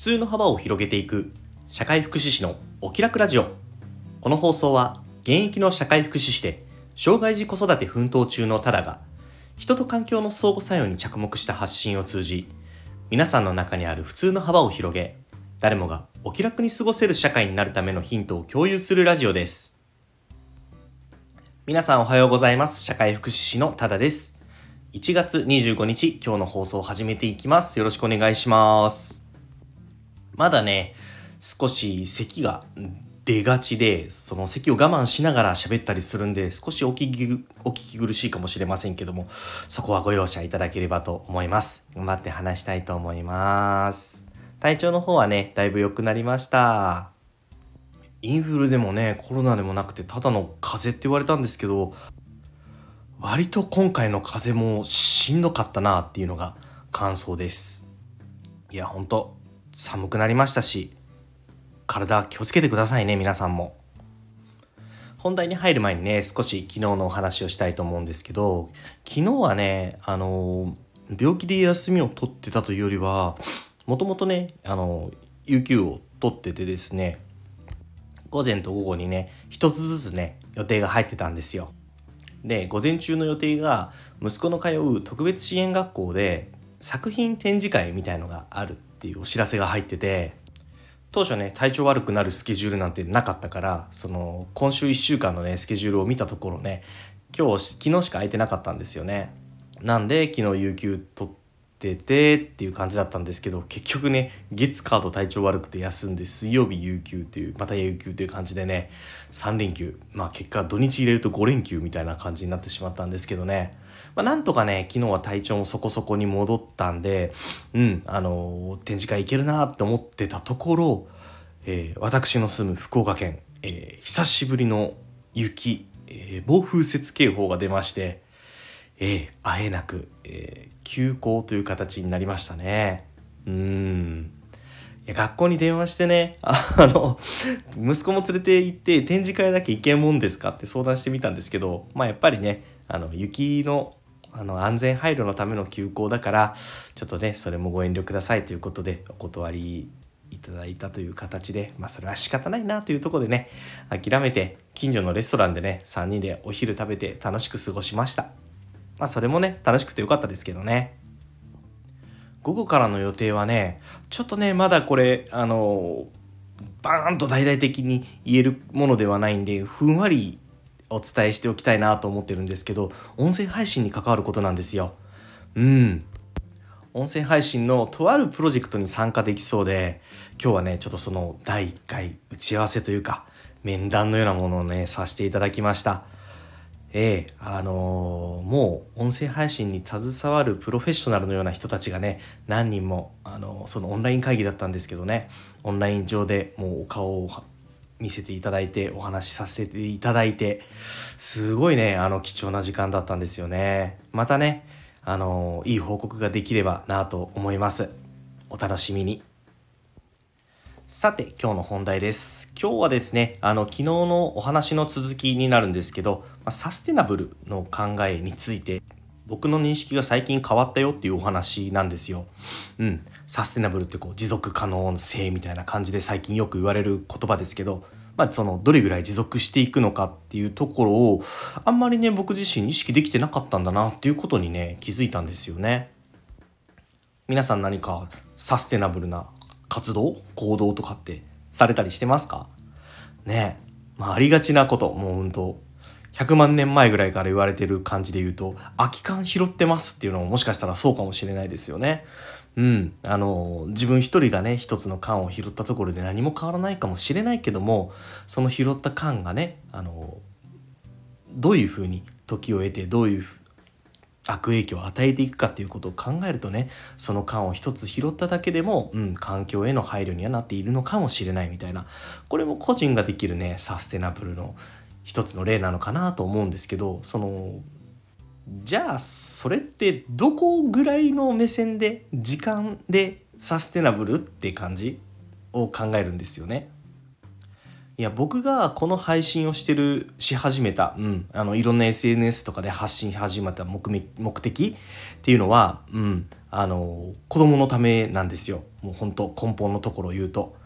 通の幅を広げていく社会福祉士のお気楽ラジオ。この放送は現役の社会福祉士で障害児子育て奮闘中のタダが人と環境の相互作用に着目した発信を通じ皆さんの中にある普通の幅を広げ誰もがお気楽に過ごせる社会になるためのヒントを共有するラジオです。皆さんおはようございます。社会福祉士のタダです。1月25日今日の放送を始めていきます。よろしくお願いします。まだね少し咳が出がちでその咳を我慢しながら喋ったりするんで少しお聞きお聞き苦しいかもしれませんけどもそこはご容赦いただければと思います。頑張って話したいと思います。体調の方はねだいぶ良くなりました。インフルでもねコロナでもなくてただの風邪って言われたんですけど割と今回の風もしんどかったなっていうのが感想です。いやほんと。寒くなりましたし体気をつけてくださいね皆さんも。本題に入る前にね少し昨日のお話をしたいと思うんですけど昨日はねあの病気で休みを取ってたというよりはもともとねあの有給を取っててですね午前と午後にね一つずつね予定が入ってたんですよ。で午前中の予定が息子の通う特別支援学校で作品展示会みたいのがある。っていうお知らせが入ってて当初ね体調悪くなるスケジュールなんてなかったからその今週1週間のねスケジュールを見たところね今日昨日しか空いてなかったんですよね。なんで昨日有給取っててっていう感じだったんですけど結局ね月カード体調悪くて休んで水曜日有給っていうまた有給っていう感じでね3連休。まあ結果土日入れると5連休みたいな感じになってしまったんですけどね。まあ、なんとかね昨日は体調もそこそこに戻ったんでうんあのー、展示会行けるなって思ってたところ、えー、私の住む福岡県、えー、久しぶりの雪、え暴風雪警報が出ましてえー、会えなく、えー、休校という形になりましたね。うん。いや学校に電話してね、あの、息子も連れて行って展示会だけ行けんもんですかって相談してみたんですけど、まあやっぱりね、あの、雪のあの安全配慮のための休校だからちょっとねそれもご遠慮くださいということでお断りいただいたという形でまあそれは仕方ないなというとこでね諦めて近所のレストランでね3人でお昼食べて楽しく過ごしましたまあそれもね、楽しくてよかったですけどね。午後からの予定はね、ちょっとね、まだこれ、あの、バーンと大々的に言えるものではないんで、ふんわりお伝えしておきたいなと思ってるんですけど、音声配信に関わることなんですよ。うん。音声配信のとあるプロジェクトに参加できそうで、今日はね、ちょっとその第1回打ち合わせというか、面談のようなものをね、させていただきました。ええあのー、もう音声配信に携わるプロフェッショナルのような人たちがね何人も、あのー、そのオンライン会議だったんですけどねオンライン上でもうお顔を見せていただいてお話しさせていただいてすごいねあの貴重な時間だったんですよね。またねあのー、いい報告ができればなと思います。お楽しみに。さて、今日の本題です。今日はですね、あの、昨日のお話の続きになるんですけど、まサステナブルの考えについて、僕の認識が最近変わったよっていうお話なんですよ。うん。サステナブルってこう、持続可能性みたいな感じで最近よく言われる言葉ですけど、まあ、その、どれぐらい持続していくのかっていうところを、あんまりね、僕自身意識できてなかったんだなっていうことにね、気づいたんですよね。皆さん何かサステナブルな活動行動とかってされたりしてますか？ねえ。まあ、ありがちなこと、もうほんと、100万年前ぐらいから言われてる感じで言うと、空き缶拾ってますっていうのももしかしたらそうかもしれないですよね。うん。あの、自分一人がね、一つの缶を拾ったところで何も変わらないかもしれないけども、その拾った缶がね、あの、どういうふうに時を得て、どういう悪影響を与えていくかっていうことを考えるとねその缶を一つ拾っただけでも、うん、環境への配慮にはなっているのかもしれないみたいなこれも個人ができるねサステナブルの一つの例なのかなと思うんですけどそのじゃあそれってどこぐらいの目線で時間でサステナブルって感じを考えるんですよね。いや僕がこの配信をしてるし始めた、うん、あのいろんな SNS とかで発信し始めた目目的っていうのは、うん、あの子供のためなんですよ。もう本当根本のところを言うと。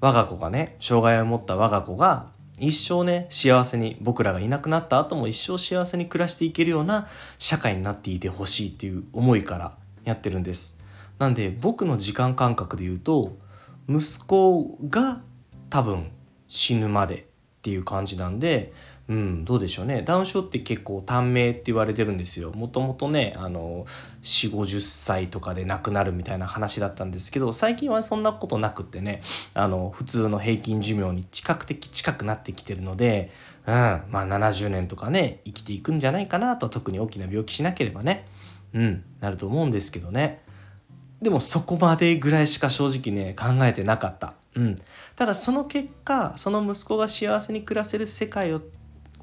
我が子がね障害を持った我が子が一生ね幸せに僕らがいなくなった後も一生幸せに暮らしていけるような社会になっていてほしいっていう思いからやってるんです。なんで僕の時間感覚で言うと息子が多分死ぬまでっていう感じなんでうん、どうでしょうね。ダウン症って結構短命って言われてるんですよ。もともとねあの4 5 0歳とかで亡くなるみたいな話だったんですけど最近はそんなことなくってねあの普通の平均寿命に比較的近くなってきてるので、うん、まあ70年とかね生きていくんじゃないかなと特に大きな病気しなければねうんなると思うんですけどね。でもそこまでぐらいしか正直ね考えてなかった。うん、ただその結果その息子が幸せに暮らせる世界を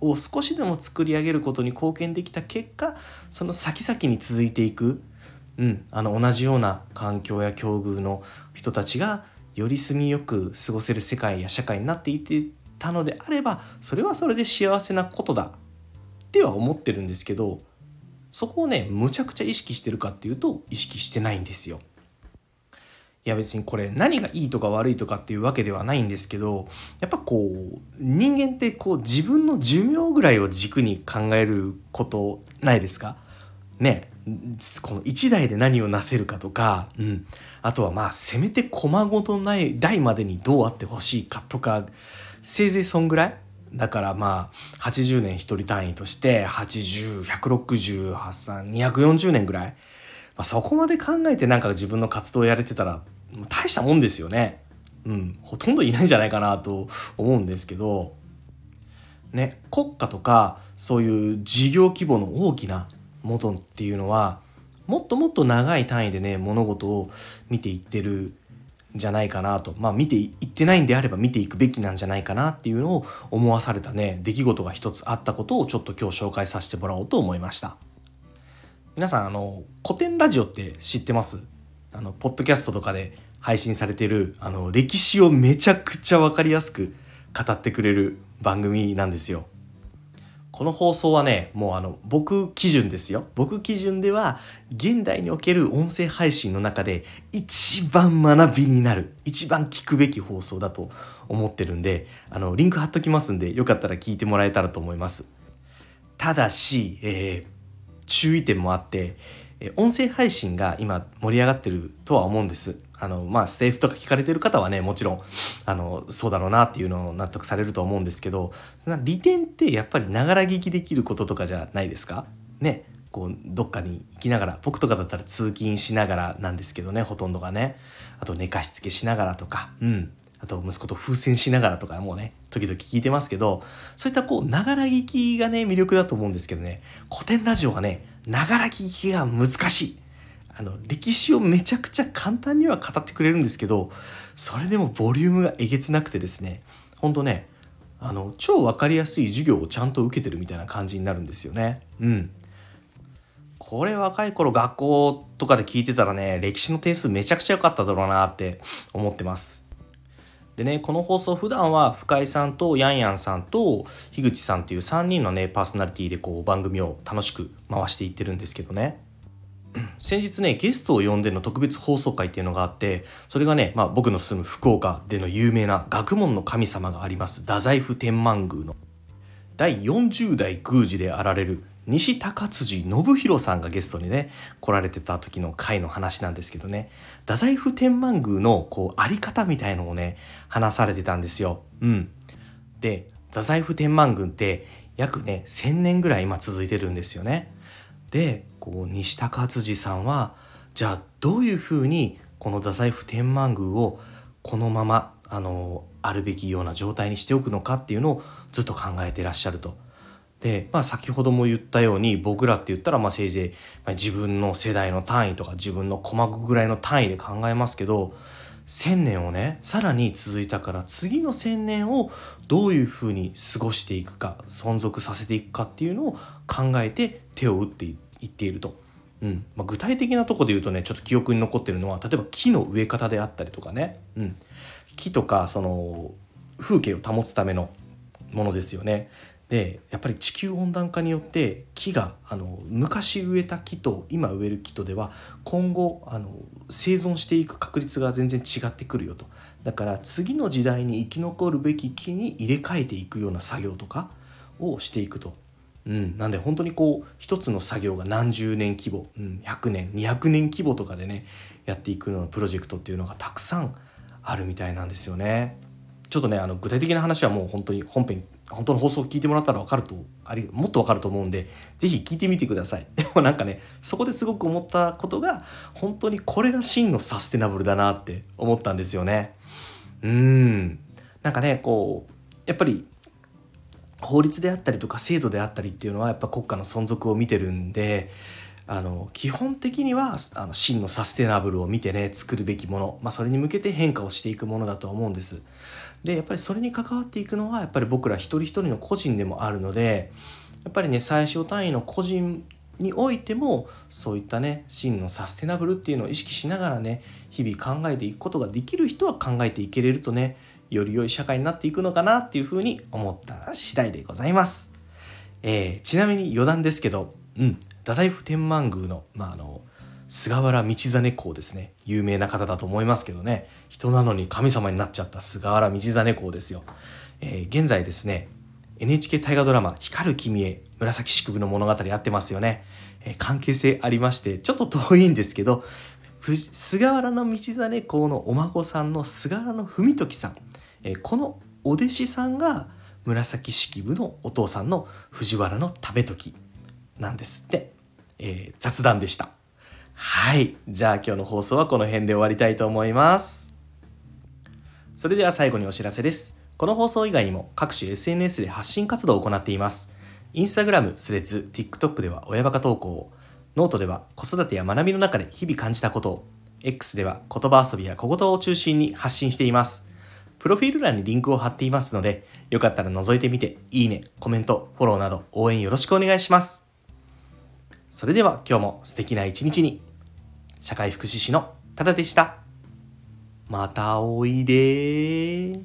を少しでも作り上げることに貢献できた結果その先々に続いていく、うん、あの同じような環境や境遇の人たちがより住みよく過ごせる世界や社会になっていってたのであればそれはそれで幸せなことだっては思ってるんですけどそこをねむちゃくちゃ意識してるかっていうと意識してないんですよ。いや別にこれ何がいいとか悪いとかっていうわけではないんですけどやっぱこう人間ってこう自分の寿命ぐらいを軸に考えることないですか？ね。この1代で何をなせるかとか、うん、あとはまあせめて駒ごとない代までにどうあってほしいかとかせいぜいそんぐらい？だからまあ80年1人単位として801683240年ぐらい、まあ、そこまで考えてなんか自分の活動をやれてたら大したもんですよね。うん、ほとんどいないんじゃないかなと思うんですけど、ね、国家とかそういう事業規模の大きなものっていうのはもっともっと長い単位でね物事を見ていってるんじゃないかなと。まあ見ていってないんであれば見ていくべきなんじゃないかなっていうのを思わされたね出来事が一つあったことをちょっと今日紹介させてもらおうと思いました。皆さんあの古典ラジオって知ってます？あのポッドキャストとかで配信されてるあの歴史をめちゃくちゃ分かりやすく語ってくれる番組なんですよ。この放送はね、もうあの、僕基準ですよ。僕基準では、現代における音声配信の中で、一番学びになる、一番聞くべき放送だと思ってるんで、あの、リンク貼っときますんで、よかったら聞いてもらえたらと思います。ただし、えー、注意点もあって、音声配信が今盛り上がってるとは思うんです。あの、まあ、ステーフとか聞かれてる方はね、もちろん、あの、そうだろうなっていうのを納得されると思うんですけど、利点ってやっぱりながら聞きできることとかじゃないですか？ね。こう、どっかに行きながら、僕とかだったら通勤しながらなんですけどね、ほとんどがね。あと寝かしつけしながらとか、うん。あと息子と風船しながらとかもうね、時々聞いてますけど、そういったこう、ながら聞きがね、魅力だと思うんですけどね、古典ラジオはね、ながら聞きが難しい。あの、歴史をめちゃくちゃ簡単には語ってくれるんですけど、それでもボリュームがえげつなくてですね、ほんとね、あの、超わかりやすい授業をちゃんと受けてるみたいな感じになるんですよね。うん。これ若い頃学校とかで聞いてたらね、歴史の点数めちゃくちゃ良かっただろうなって思ってます。でね、この放送普段は深井さんとヤンヤンさんと樋口さんっていう3人のね、パーソナリティでこう番組を楽しく回していってるんですけどね。先日ねゲストを呼んでの特別放送会っていうのがあってそれがね、まあ、僕の住む福岡での有名な学問の神様があります太宰府天満宮の第40代宮司であられる西高辻信弘さんがゲストにね来られてた時の回の話なんですけどね太宰府天満宮のこうあり方みたいのをね話されてたんですよ。うん、で太宰府天満宮って約ね1,000年ぐらい今続いてるんですよね。でこう西高辻さんはじゃあどういうふうにこの太宰府天満宮をこのままあのあるべきような状態にしておくのかっていうのをずっと考えてらっしゃると。で、まあ、先ほども言ったように僕らって言ったらまあせいぜい、ま、自分の世代の単位とか自分の鼓膜ぐらいの単位で考えますけど1,000年をねさらに続いたから次の1,000年をどういうふうに過ごしていくか存続させていくかっていうのを考えて手を打っていっていると。うんまあ、具体的なとこで言うとねちょっと記憶に残ってるのは例えば木の植え方であったりとかね、うん、木とかその風景を保つためのものですよね。でやっぱり地球温暖化によって木があの昔植えた木と今植える木とでは今後あの生存していく確率が全然違ってくるよとだから次の時代に生き残るべき木に入れ替えていくような作業とかをしていくと。うん、なんで本当にこう一つの作業が何十年規模、うん、100年200年規模とかでねやっていくようなプロジェクトっていうのがたくさんあるみたいなんですよね。ちょっとねあの具体的な話はもう本当に本編本当の放送を聞いてもらったら分かるとありもっと分かると思うんで是非聞いてみてください。でもなんかねそこですごく思ったことが本当にこれが真のサステナブルだなって思ったんですよね。うん。なんかねこうやっぱり法律であったりとか制度であったりっていうのはやっぱ国家の存続を見てるんであの基本的にはあの真のサステナブルを見てね作るべきもの、まあ、それに向けて変化をしていくものだと思うんです。でやっぱりそれに関わっていくのはやっぱり僕ら一人一人の個人でもあるのでやっぱりね最小単位の個人においてもそういったね真のサステナブルっていうのを意識しながらね日々考えていくことができる人は考えていけれるとねより良い社会になっていくのかなっていうふうに思った次第でございます。えー、ちなみに余談ですけど、うん、太宰府天満宮の、まあ、あの菅原道真公ですね。有名な方だと思いますけどね。人なのに神様になっちゃった菅原道真公ですよ、えー、現在ですね NHK 大河ドラマ「光る君へ紫式部の物語」やってますよね、えー、関係性ありましてちょっと遠いんですけど菅原道真公のお孫さんの菅原文時さん、えー、このお弟子さんが紫式部のお父さんの藤原の為時。なんですって、えー、雑談でした。はい。じゃあ今日の放送はこの辺で終わりたいと思います。それでは最後にお知らせです。この放送以外にも各種 SNS で発信活動を行っています。インスタグラム、スレッズ、TikTok では親バカ投稿。をノートでは子育てや学びの中で日々感じたこと。を X では言葉遊びや小言を中心に発信しています。プロフィール欄にリンクを貼っていますのでよかったら覗いてみて。いいね、コメント、フォローなど応援よろしくお願いします。それでは今日も素敵な一日に。社会福祉士のただでした。またおいで